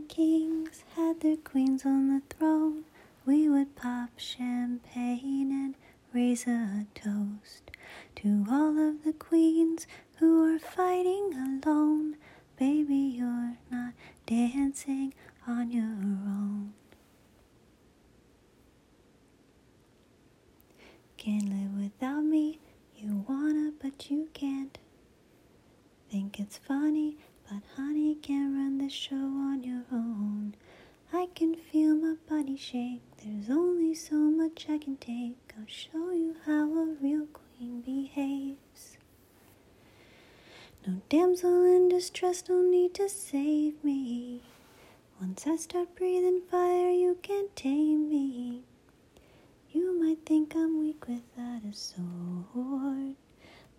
kings had their queens on the throne, we would pop champagne and raise a toast to all of the queens who are fighting alone. Baby, you're not dancing on your own. Can't live without me, you wanna, but you can't. Think it's funny, but honey can't run the show feel my body shake, there's only so much I can take. I'll show you how a real queen behaves. No damsel in distress, no need to save me. Once I start breathing fire, you can't tame me. You might think I'm weak without a sword,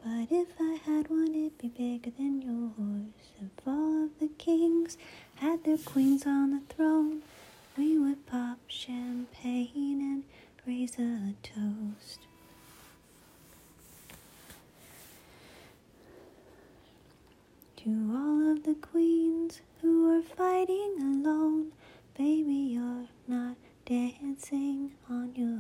but if I had one, it'd be bigger than yours. If all of the kings had their queens on the throne, a toast. To all of the queens who are fighting alone, baby, you're not dancing on your